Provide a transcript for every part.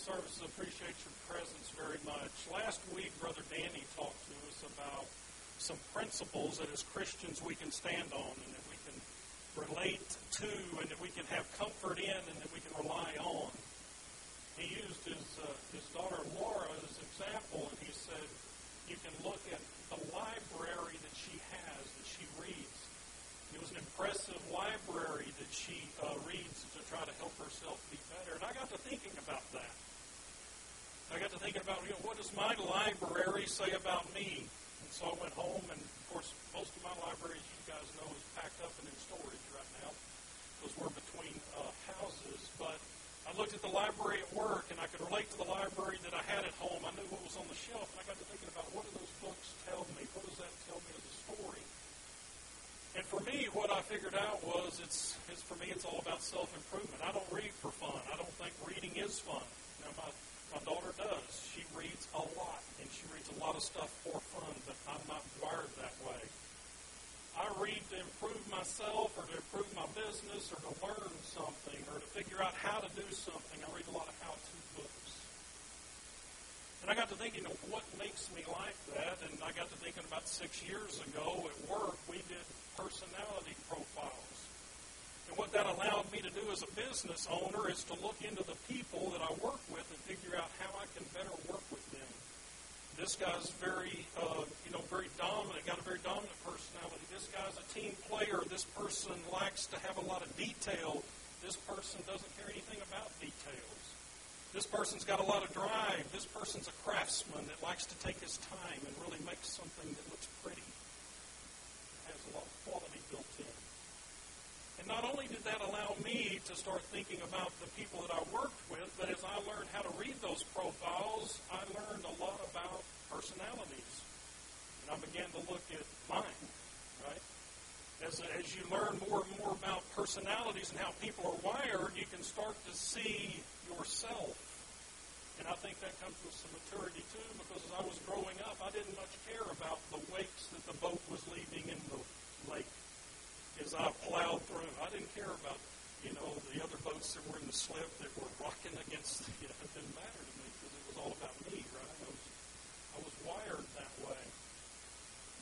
services. Appreciate your presence very much. Last week, Brother Danny talked to us about some principles that as Christians we can stand on and that we can relate to and that we can have comfort in and that we can rely on. He used his, uh, his daughter Laura as an example, and he said, you can look at the library that she has, that she reads. It was an impressive library that she uh, reads to try to help herself be better. And I got to thinking about that. I got to thinking about, you know, what does my library say about me? And so I went home, and of course, most of my library, as you guys know, is packed up and in storage right now because we're between uh, houses. But I looked at the library at work, and I could relate to the library that I had at home. I knew what was on the shelf, and I got to thinking about what do those books tell me? What does that tell me as a story? And for me, what I figured out was it's, it's for me, it's all about self improvement. I don't read for fun. I don't think reading is fun. Now, my, my daughter does. She reads a lot, and she reads a lot of stuff for fun, but I'm not wired that way. I read to improve myself or to improve my business or to learn something or to figure out how to do something. I read a lot of how to books. And I got to thinking of what makes me like that, and I got to thinking about six years ago at work, we did personality profiles. And what that allowed me to do as a business owner is to look into the people that I work with and figure out how I can better work with them. This guy's very, uh, you know, very dominant, got a very dominant personality. This guy's a team player. This person likes to have a lot of detail. This person doesn't care anything about details. This person's got a lot of drive. This person's a craftsman that likes to take his time and really make something that looks pretty. Has a lot of quality built in. Not only did that allow me to start thinking about the people that I worked with, but as I learned how to read those profiles, I learned a lot about personalities. And I began to look at mine, right? As, as you learn more and more about personalities and how people are wired, you can start to see yourself. And I think that comes with some maturity too, because as I was growing up, I didn't much care about the wakes that the boat was leaving in the lake as I plowed through. I didn't care about, you know, the other boats that were in the slip that were rocking against the, you know, it didn't matter to me because it was all about me, right? I was, I was wired that way.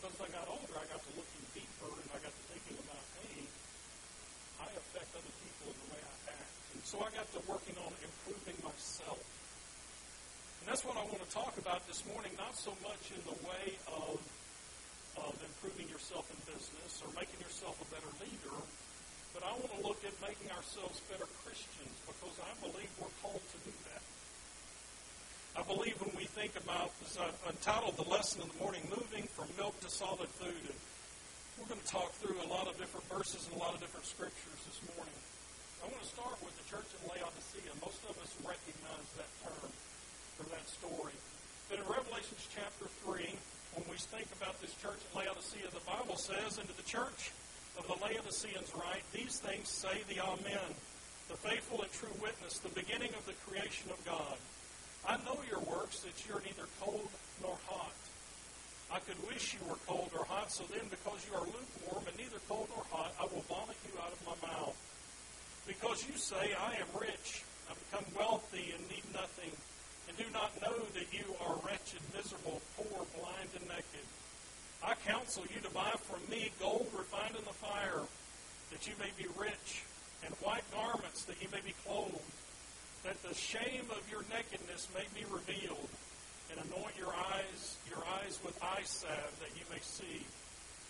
But as I got older, I got to looking deeper and I got to thinking about, hey, I affect other people in the way I act. And so I got to working on improving myself. And that's what I want to talk about this morning, not so much in the way of of improving yourself in business or making yourself a better leader, but I want to look at making ourselves better Christians because I believe we're called to do that. I believe when we think about, as I entitled the lesson in the morning, moving from milk to solid food, and we're going to talk through a lot of different verses and a lot of different scriptures this morning. I want to start with the church in Laodicea. Most of us recognize that term for that story. But in Revelation chapter 3, when we think about this church in Laodicea, the Bible says, Into the church of the Laodiceans write, These things say the Amen, the faithful and true witness, the beginning of the creation of God. I know your works, that you're neither cold nor hot. I could wish you were cold or hot, so then because you are lukewarm and neither cold nor hot, I will vomit you out of my mouth. Because you say, I am rich, I've become wealthy and need nothing, do not know that you are wretched, miserable, poor, blind, and naked. I counsel you to buy from me gold refined in the fire, that you may be rich, and white garments, that you may be clothed, that the shame of your nakedness may be revealed, and anoint your eyes, your eyes with eye salve, that you may see.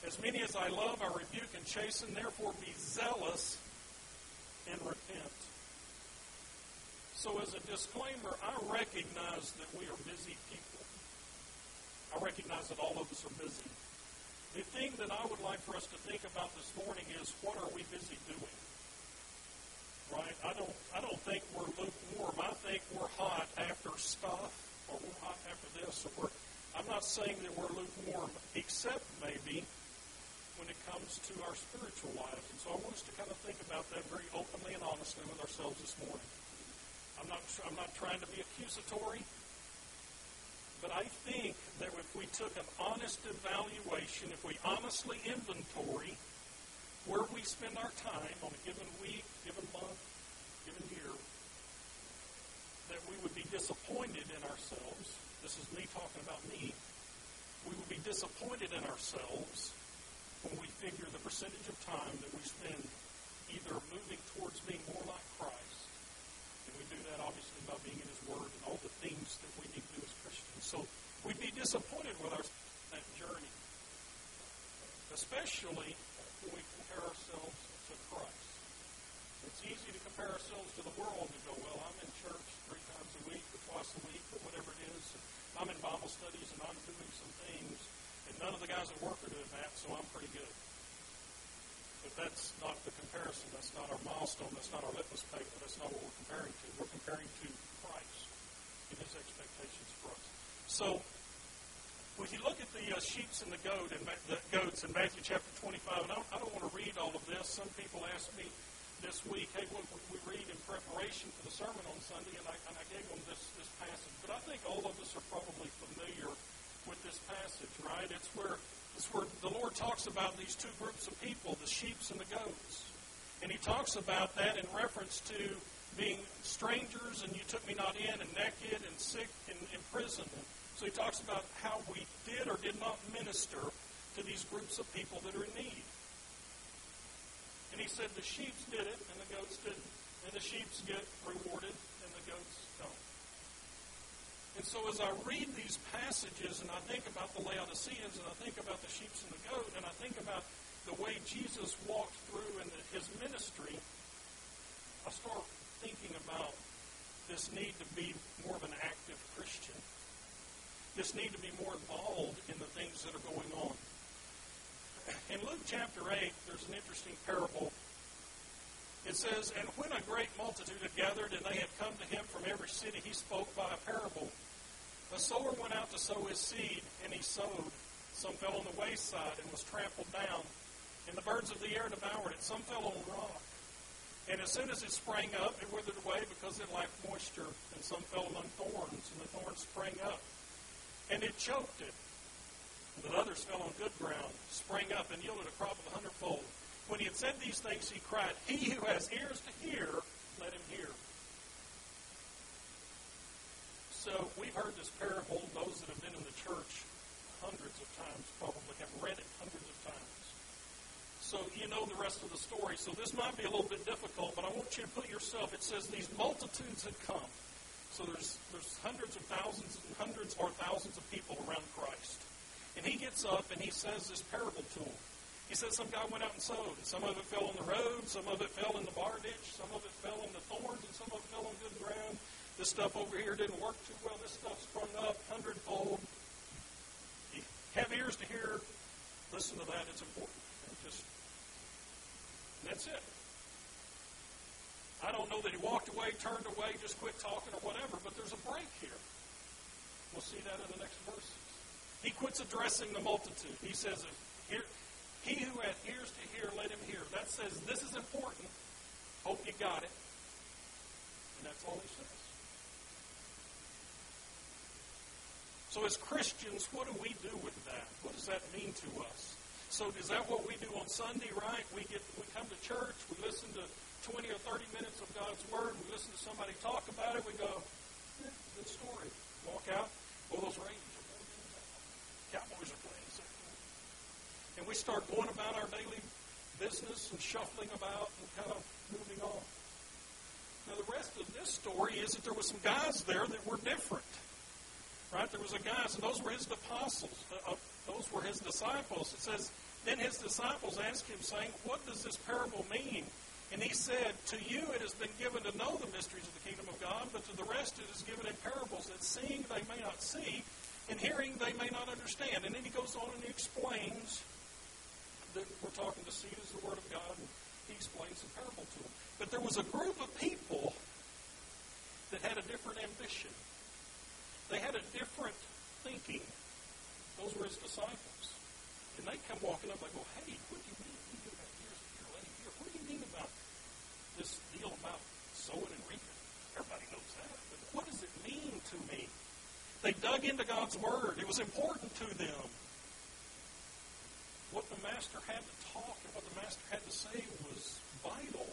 As many as I love, I rebuke and chasten. Therefore, be zealous and repent. So, as a disclaimer, I recognize that we are busy people. I recognize that all of us are busy. The thing that I would like for us to think about this morning is what are we busy doing? Right? I don't I don't think we're lukewarm. I think we're hot after stuff or we're hot after this or we're I'm not saying that we're lukewarm, except maybe when it comes to our spiritual lives. And so I want us to kind of think about that very openly and honestly with ourselves this morning. I'm not, I'm not trying to be accusatory, but I think that if we took an honest evaluation, if we honestly inventory where we spend our time on a given week, given month, given year, that we would be disappointed in ourselves. This is me talking about me. We would be disappointed in ourselves when we figure the percentage of time that we spend either moving towards being more like Christ, and we do that obviously by being in His Word and all the things that we need to do as Christians. So we'd be disappointed with our that journey, especially when we compare ourselves to Christ. It's easy to compare ourselves to the world and go, well, I'm in church three times a week or twice a week or whatever it is. And I'm in Bible studies and I'm doing some things, and none of the guys at work are doing that, so I'm pretty good. That's not the comparison. That's not our milestone. That's not our litmus paper. That's not what we're comparing to. We're comparing to Christ and His expectations for us. So, when you look at the uh, sheep and the goat and the goats in Matthew chapter 25, and I don't, I don't want to read all of this. Some people ask me this week, hey, what would we read in preparation for the sermon on Sunday, and I, and I gave them this, this passage. But I think all of us are probably familiar with this passage, right? It's where it's where the Lord talks about these two groups of people, the sheep and the goats. And he talks about that in reference to being strangers and you took me not in and naked and sick and in prison. So he talks about how we did or did not minister to these groups of people that are in need. And he said the sheep did it and the goats didn't. And the sheep get rewarded and the goats. And so as I read these passages and I think about the Laodiceans and I think about the sheep and the goat and I think about the way Jesus walked through in his ministry, I start thinking about this need to be more of an active Christian. This need to be more involved in the things that are going on. In Luke chapter 8, there's an interesting parable. It says, And when a great multitude had gathered and they had come to him from every city, he spoke by a parable. The sower went out to sow his seed, and he sowed. Some fell on the wayside and was trampled down, and the birds of the air devoured it. Some fell on rock. And as soon as it sprang up, it withered away because it lacked moisture. And some fell among thorns, and the thorns sprang up. And it choked it. But others fell on good ground, sprang up, and yielded a crop of a hundredfold. When he had said these things, he cried, He who has ears to hear, let him hear. So we've heard this parable. Those that have been in the church hundreds of times probably have read it hundreds of times. So you know the rest of the story. So this might be a little bit difficult, but I want you to put yourself. It says these multitudes had come. So there's there's hundreds of thousands and hundreds or thousands of people around Christ. And he gets up and he says this parable to them. He says some guy went out and sowed. And some of it fell on the road, some of it fell in the bar ditch, some of it fell in the thorns, and some of it fell on good ground. This stuff over here didn't work too well. This stuff sprung up hundredfold. You have ears to hear. Listen to that. It's important. just that's it. I don't know that he walked away, turned away, just quit talking or whatever, but there's a break here. We'll see that in the next verses. He quits addressing the multitude. He says, here, He who hath ears to hear, let him hear. That says, this is important. Hope you got it. And that's all he says. So as Christians, what do we do with that? What does that mean to us? So is that what we do on Sunday, right? We get we come to church, we listen to 20 or 30 minutes of God's Word, we listen to somebody talk about it, we go, good story. Walk out, oh, those Rangers are playing. Cowboys are playing. And we start going about our daily business and shuffling about and kind of moving on. Now, the rest of this story is that there were some guys there that were different. Right? There was a guy, so those were his apostles. Uh, uh, those were his disciples. It says, then his disciples asked him, saying, What does this parable mean? And he said, To you it has been given to know the mysteries of the kingdom of God, but to the rest it is given in parables, that seeing they may not see, and hearing they may not understand. And then he goes on and he explains that we're talking to seed as the word of God, he explains the parable to them. But there was a group of people that had a different ambition. They had a different thinking. Those were his disciples. And they come walking up, they go, hey, what do you mean? You do have ears to hear, let him hear. What do you mean about this deal about sowing and reaping? Everybody knows that. But what does it mean to me? They dug into God's Word. It was important to them. What the Master had to talk and what the Master had to say was vital.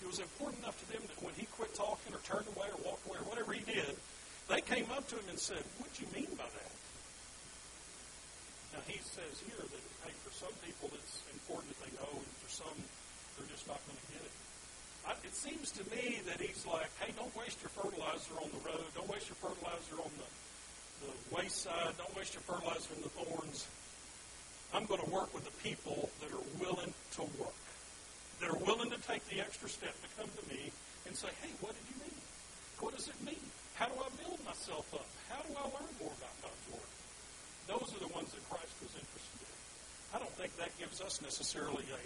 It was important enough to them that when he quit talking or turned away or walked away or whatever he did, went to him and said, What do you mean by that? Now, he says here that, hey, for some people it's important that they know, and for some, they're just not going to get it. I, it seems to me that he's like, hey, don't waste your fertilizer on the road. Don't waste your fertilizer on the, the wayside. Don't waste your fertilizer in the thorns. I'm going to work with the people that are willing to work, that are willing to take the extra step to come to me and say, hey, what did you mean? What does it mean? How do I build myself up? How do I learn more about God's Word? Those are the ones that Christ was interested in. I don't think that gives us necessarily a,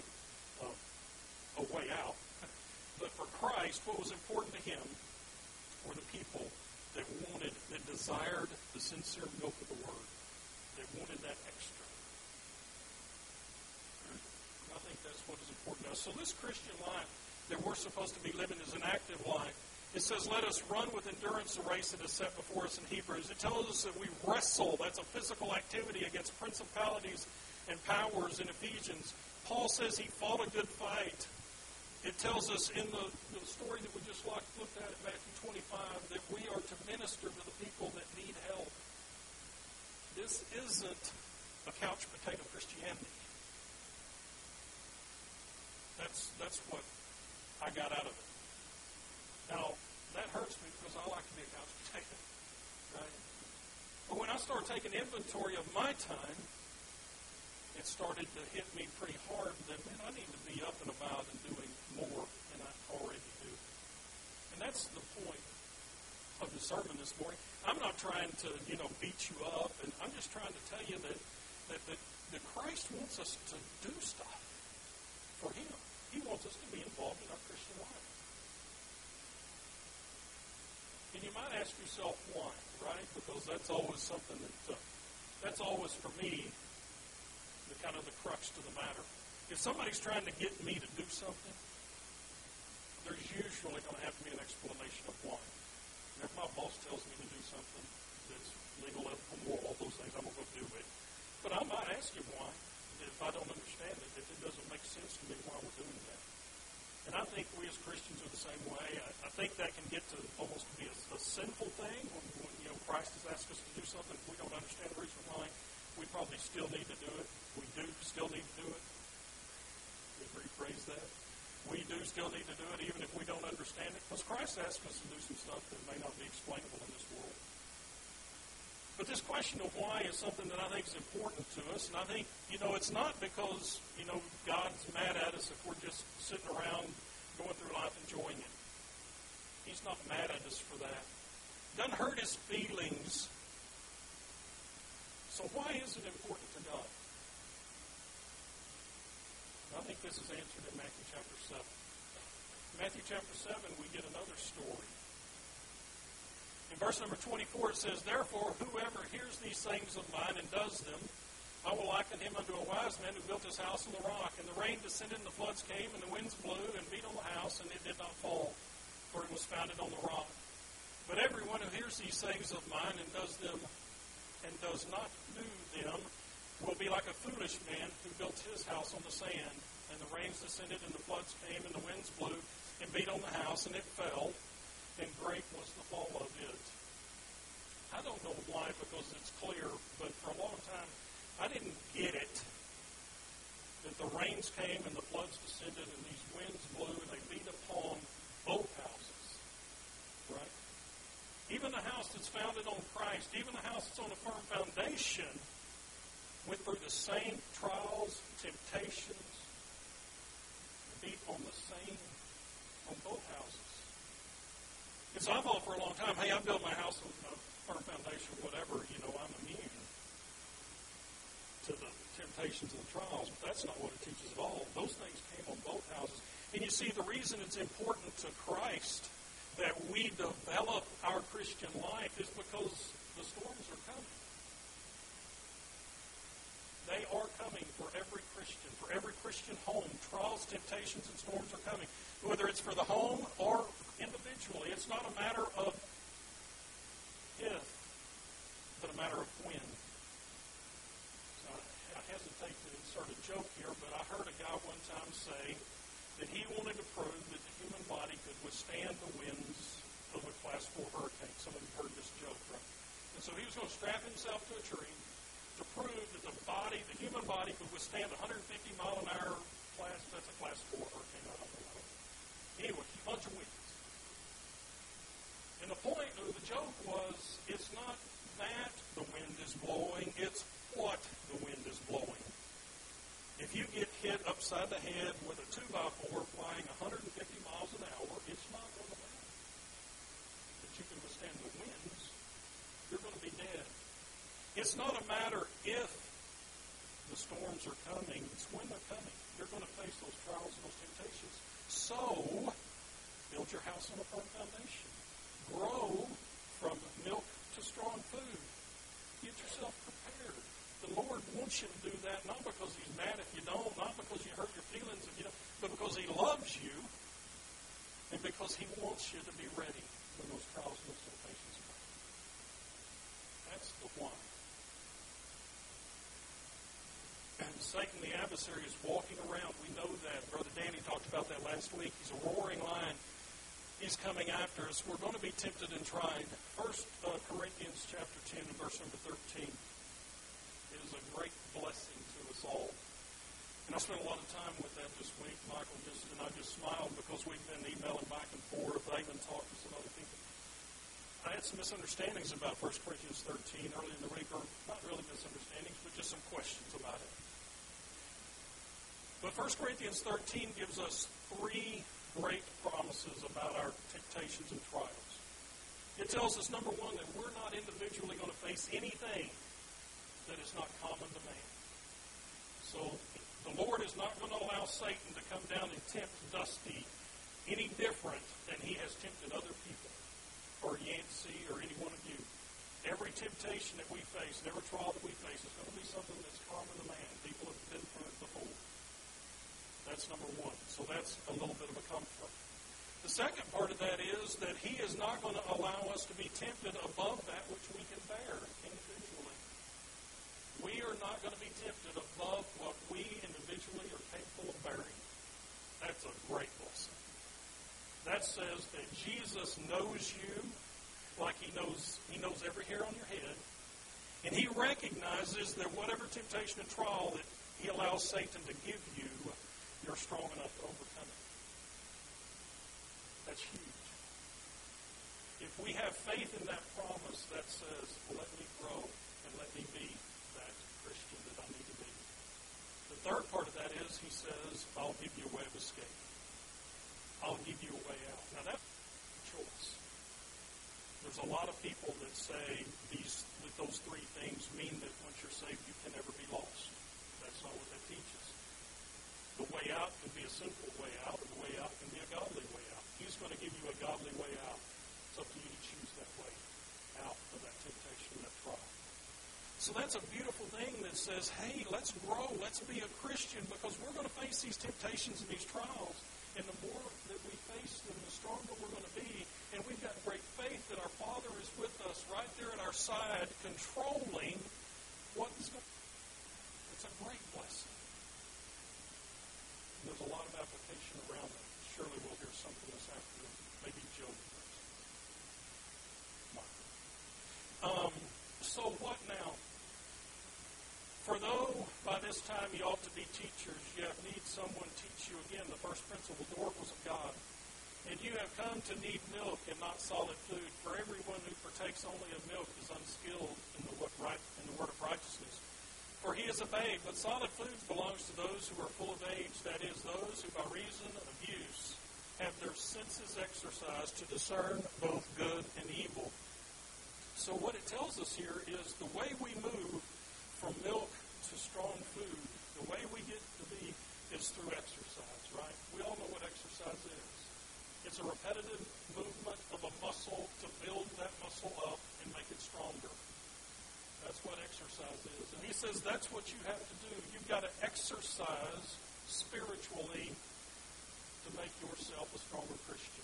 a, a way out. But for Christ, what was important to him were the people that wanted, that desired the sincere milk of the Word, that wanted that extra. I think that's what is important to us. So this Christian life that we're supposed to be living is an active life. It says, let us run with endurance the race that is set before us in Hebrews. It tells us that we wrestle. That's a physical activity against principalities and powers in Ephesians. Paul says he fought a good fight. It tells us in the, the story that we just looked at in Matthew 25 that we are to minister to the people that need help. This isn't a couch potato Christianity. That's, that's what I got out of it. Now, that hurts me because I like to be a couch potato. Right? But when I started taking inventory of my time, it started to hit me pretty hard that, man, I need to be up and about and doing more than I already do. And that's the point of the sermon this morning. I'm not trying to, you know, beat you up, and I'm just trying to tell you that, that, that, that Christ wants us to do stuff for Him. He wants us to be involved in our Christian life. And you might ask yourself why, right? Because that's always something that, uh, that's always for me, the kind of the crux to the matter. If somebody's trying to get me to do something, there's usually going to have to be an explanation of why. And if my boss tells me to do something that's legal, ethical, moral, all those things, I'm going to go do it. But I might ask him why. If I don't understand it, if it doesn't make sense to me why we're doing that. And I think we as Christians are the same way. I, I think that can get to almost be a, a sinful thing when, when you know Christ has asked us to do something. If we don't understand the reason why, we probably still need to do it. We do still need to do it. We rephrase that we do still need to do it even if we don't understand it, because Christ asked us to do some stuff that may not be explainable in this world. But this question of why is something that I think is important to us, and I think, you know, it's not because, you know, God's mad at us if we're just sitting around going through life enjoying it. He's not mad at us for that. Doesn't hurt his feelings. So why is it important to God? I think this is answered in Matthew chapter 7. Matthew chapter 7, we get another story. In verse number 24, it says, Therefore, whoever hears these things of mine and does them, I will liken him unto a wise man who built his house on the rock. And the rain descended, and the floods came, and the winds blew and beat on the house, and it did not fall, for it was founded on the rock. But everyone who hears these sayings of mine and does them, and does not do them, will be like a foolish man who built his house on the sand, and the rains descended, and the floods came, and the winds blew, and beat on the house, and it fell, and great was the fall of it. I don't know why, because it's clear, but for a long time, I didn't get it that the rains came and the floods descended and these winds blew and they beat upon both houses. Right? Even the house that's founded on Christ, even the house that's on a firm foundation, went through the same trials, temptations, beat on the same, on both houses. Because I thought for a long time, hey, I built my house on a firm foundation, whatever, you know, I'm immune to the temptations and the trials, but that's not what it teaches at all. Those things came on both houses. And you see, the reason it's important to Christ that we develop our Christian life is because the storms are coming. They are coming for every Christian, for every Christian home. Trials, temptations, and storms are coming. Whether it's for the home or individually, it's not a matter of if, but a matter of when. So I hesitate to insert a joke here, but I heard a guy one time say that he wanted to prove that the human body could withstand the winds of a class 4 hurricane. Some heard this joke, right? And so he was going to strap himself to a tree to prove that the body, the human body, could withstand 150 mile an hour class. That's a class four hurricane. I don't know. Anyway, bunch of winds. And the point of the joke was, it's not that the wind is blowing; it's what the wind is blowing. If you get hit upside the head with a two by four flying 150 miles an hour, it's not going to matter. But you can withstand the winds. You're going to be dead. It's not a matter if the storms are coming, it's when they're coming. You're going to face those trials and those temptations. So, build your house on a firm foundation. Grow from milk to strong food. Get yourself prepared. The Lord wants you to do that, not because He's mad if you don't, not because you hurt your feelings if you don't, but because He loves you and because He wants you to be ready when those trials and temptations come. That's the one. And Satan, the adversary, is walking around. We know that. Brother Danny talked about that last week. He's a roaring lion. He's coming after us. We're going to be tempted and tried. First uh, Corinthians chapter 10 and verse number 13 is a great blessing to us all. And I spent a lot of time with that this week. Michael just and I just smiled because we've been emailing back and forth. I even talked to some other people. I had some misunderstandings about 1 Corinthians 13 early in the week, or not really misunderstandings, but just some questions about it. But 1 Corinthians 13 gives us three great promises about our temptations and trials. It tells us, number one, that we're not individually going to face anything that is not common to man. So the Lord is not going to allow Satan to come down and tempt Dusty any different than he has tempted other people, or Yancey, or any one of you. Every temptation that we face, every trial that we face, is going to be something that's common to man. People have been through it before. That's number one. So that's a little bit of a comfort. The second part of that is that he is not going to allow us to be tempted above that which we can bear individually. We are not going to be tempted above what we individually are capable of bearing. That's a great blessing. That says that Jesus knows you like he knows he knows every hair on your head. And he recognizes that whatever temptation and trial that he allows Satan to give you, you're strong enough to overcome it. That's huge. If we have faith in that promise that says, let me grow and let me be that Christian that I need to be. The third part of that is he says, I'll give you a way of escape. I'll give you a way out. Now that's a choice. There's a lot of people that say these that those three things mean that once you're saved you can never be lost. That's not what that teaches. The way out can be a sinful way out, or the way out can be a godly way out. He's going to give you a godly way out. It's up to you to choose that way out of that temptation, that trial. So that's a beautiful thing that says, hey, let's grow, let's be a Christian, because we're going to face these temptations and these trials. And the more that we face them, the stronger we're going to be. And we've got great faith that our Father is with us right there at our side, controlling what's going It's a great blessing. There's a lot of application around it. Surely we'll hear something this afternoon. Maybe Joe first. Um, what now? For though by this time you ought to be teachers, yet need someone teach you again the first principle, the oracles of God. And you have come to need milk and not solid food. For everyone who partakes only of milk is unskilled in the, right, in the word of righteousness. For he is a babe, but solid food belongs to those who are full of age, that is, those who by reason of use have their senses exercised to discern both good and evil. So what it tells us here is the way we move from milk to strong food, the way we get to be is through exercise, right? We all know what exercise is. It's a repetitive movement of a muscle to build that muscle up and make it stronger. That's what exercise is. And he says that's what you have to do. You've got to exercise spiritually to make yourself a stronger Christian.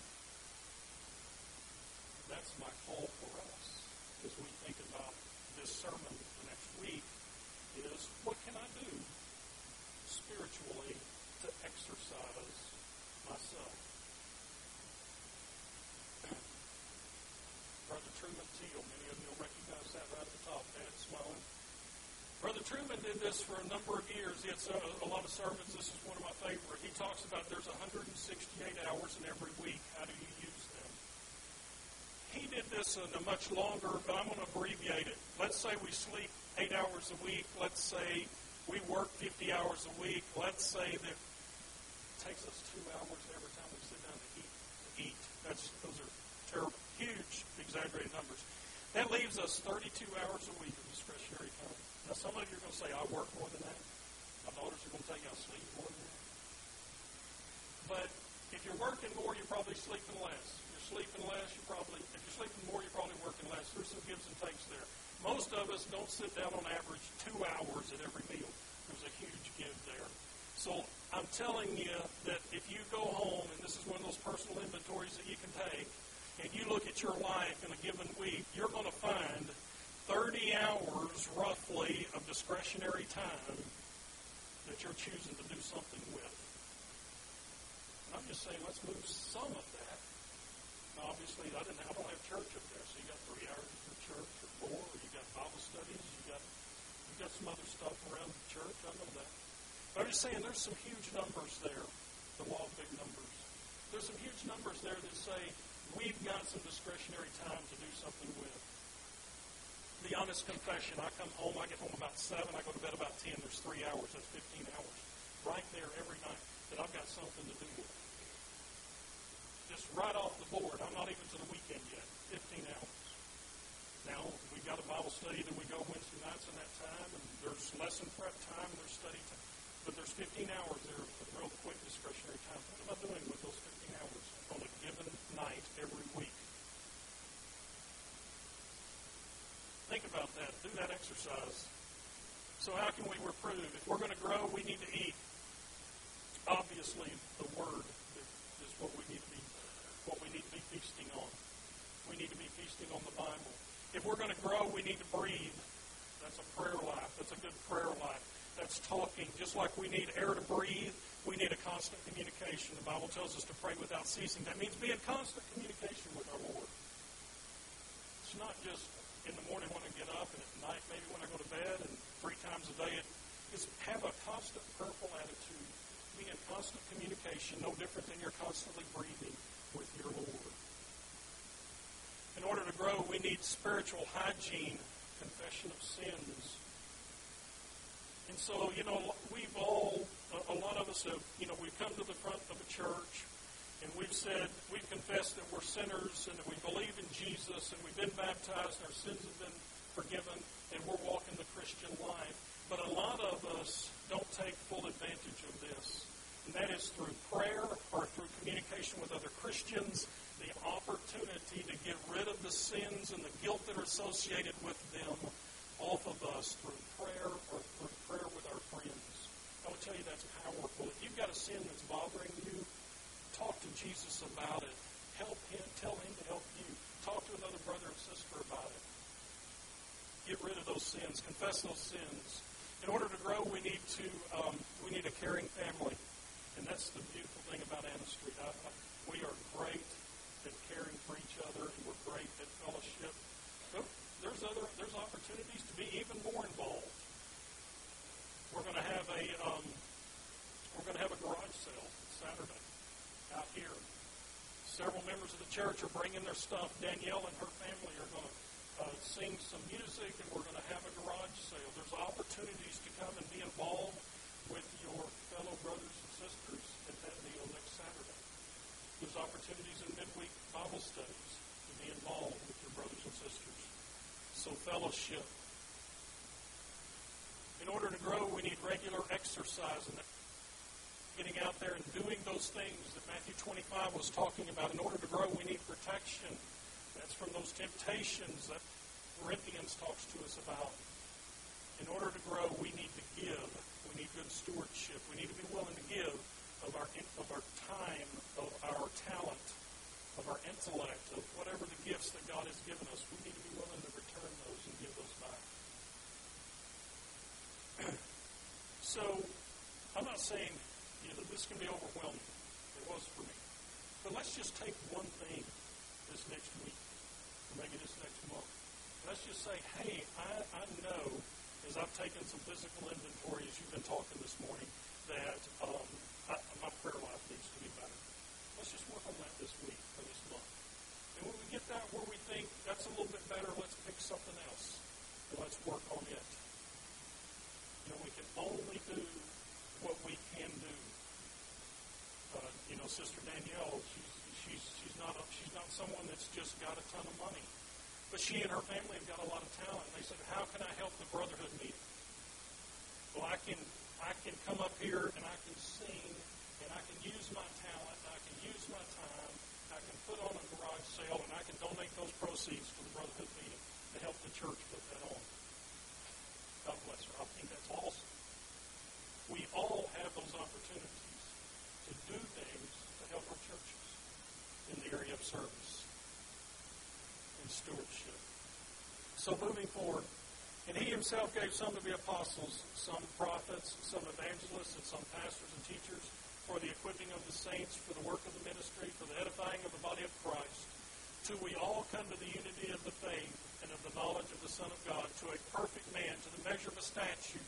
That's my call for us as we think about this sermon the next week is what can I do spiritually to exercise myself? Brother Truman Teal, many of you will recognize that right at the top. Brother Truman did this for a number of years. He had a lot of sermons. This is one of my favorite. He talks about there's 168 hours in every week. How do you use? He did this in a much longer, but I'm going to abbreviate it. Let's say we sleep eight hours a week. Let's say we work 50 hours a week. Let's say that it takes us two hours every time we sit down to eat. To eat. That's those are terrible, huge, exaggerated numbers. That leaves us 32 hours a week of discretionary time. Now, some of you are going to say, I work more than that. My daughters are going to tell you I sleep more than that. But if you're working more, you're probably sleeping less. You're sleeping less, you probably, if you're sleeping more, you're probably working less. There's some gives and takes there. Most of us don't sit down on average two hours at every meal. There's a huge give there. So I'm telling you that if you go home, and this is one of those personal inventories that you can take, and you look at your life in a given week, you're going to find 30 hours roughly of discretionary time that you're choosing to do something with. And I'm just saying, let's move some of obviously, I, didn't, I don't have church up there, so you got three hours for church or four, or you got Bible studies, you got you got some other stuff around the church. I know that. But I'm just saying, there's some huge numbers there. The law of big numbers. There's some huge numbers there that say we've got some discretionary time to do something with. The honest confession, I come home, I get home about 7, I go to bed about 10, there's 3 hours, that's 15 hours. Right there every night that I've got something to do with. Just right off the board. I'm not even to the weekend yet. 15 hours. Now, we've got a Bible study that we go Wednesday nights in that time, and there's lesson prep time, and there's study time. But there's 15 hours there of real quick discretionary time. What am I doing with those 15 hours on a given night every week? Think about that. Do that exercise. So how can we reprove? If we're going to grow, we need to eat. Obviously, the Word is what we need to be, what we need to be feasting on. We need to be feasting on the Bible. If we're going to grow, we need to breathe. That's a prayer life. That's a good prayer life. That's talking. Just like we need air to breathe, we need a constant communication. The Bible tells us to pray without ceasing. That means be in constant communication with our Lord. It's not just in the morning when I get up and at night maybe when I go to bed and three times a day. It's have a constant prayerful attitude. Be in constant communication, no different than you're constantly breathing with your Lord. In order to grow, we need spiritual hygiene, confession of sins. And so, you know, we've all, a lot of us have, you know, we've come to the front of a church and we've said, we've confessed that we're sinners and that we believe in Jesus and we've been baptized and our sins have been forgiven and we're walking the Christian life. But a lot of us don't take full advantage of this. And that is through prayer or through communication with other Christians, the opportunity to get rid of the sins and the guilt that are associated with them off of us through prayer or through prayer with our friends. I will tell you that's powerful. If you've got a sin that's bothering you, talk to Jesus about it. Help him. Tell him to help you. Talk to another brother and sister about it. Get rid of those sins. Confess those sins. In order to grow, we need to um, we need a caring family, and that's the beautiful thing about Anna Street. I, I, we are great at caring for each other, and we're great at fellowship. But there's other there's opportunities to be even more involved. We're um, we're going to have a garage sale Saturday out here. Several members of the church are bringing their stuff. Danielle and her family are going to uh, sing some music, and we're going to have a garage sale. There's opportunities to come and be involved with your fellow brothers and sisters at that deal next Saturday. There's opportunities in midweek Bible studies to be involved with your brothers and sisters. So fellowship. In order to grow, we need regular exercise and getting out there and doing those things that Matthew 25 was talking about. In order to grow, we need protection. That's from those temptations that Corinthians talks to us about. In order to grow, we need to give. We need good stewardship. We need to be willing to give of our of our time, of our talent, of our intellect, of whatever the gifts that God has given us. We need to be willing to return those and give those back. so, I'm not saying you know, this can be overwhelming. It was for me. But let's just take one thing this next week, or maybe this next month. Let's just say, hey, I, I know is I've taken some physical inventory, as you've been talking this morning, that um, I, my prayer life needs to be better. Let's just work on that this week or this month. And when we get that where we think that's a little bit better, let's pick something else and let's work on it. You know, we can only do what we can do. Uh, you know, Sister Danielle, she's she's she's not a, she's not someone that's just got a ton of money, but she and her family have got a lot of talent. They said, "How can I help the brotherhood meeting?" Well, I can I can come up here and I can sing and I can use my talent and I can use my time. I can put on a garage sale and I can donate those proceeds to the brotherhood meeting to help the church put that on. God bless her. I think that's awesome. We all have those opportunities to do things to help our churches in the area of service and stewardship. So moving forward, and he himself gave some to be apostles, some prophets, some evangelists, and some pastors and teachers for the equipping of the saints, for the work of the ministry, for the edifying of the body of Christ, till we all come to the unity of the faith and of the knowledge of the Son of God, to a perfect man, to the measure of a statue,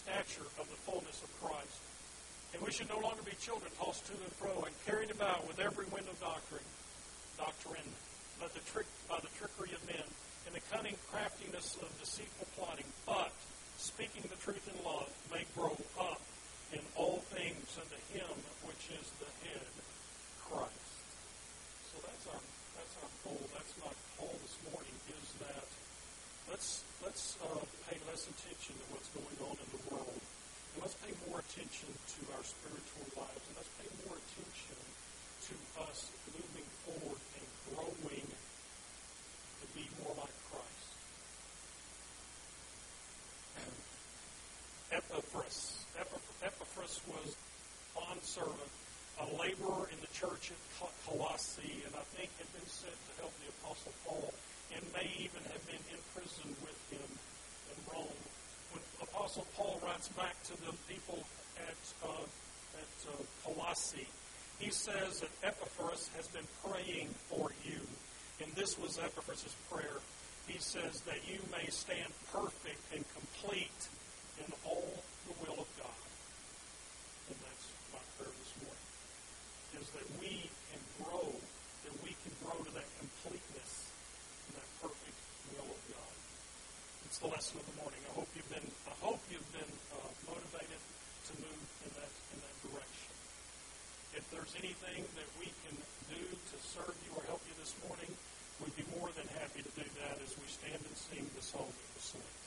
stature of the fullness of Christ. And we should no longer be children tossed to and fro and carried about with every wind of doctrine, doctrine, by the trick by the trickery of men and the cunning craftiness of deceitful plotting, but speaking the truth in love may grow up in all things unto him which is the head, Christ. So that's our that's our goal. That's my call this morning. Is that let's let's uh, pay less attention to what's going on in the world, and let's pay more attention to our spiritual lives, and let's pay more attention to us moving forward and growing to be more like Christ. Epaphras. Epaphras was bondservant, a laborer in the church at Colossae, and I think had been sent to help the Apostle Paul, and may even have been in prison with him in Rome. When Apostle Paul writes back to the people at, uh, at uh, Colossae, he says that Epaphras has been praying for you. And this was Epaphras' prayer. He says that you may stand perfect and complete in all the will of God. And that's my prayer this morning. Is that we That's the lesson of the morning. I hope you've been, I hope you've been uh, motivated to move in that, in that direction. If there's anything that we can do to serve you or help you this morning, we'd be more than happy to do that as we stand and sing the song that was.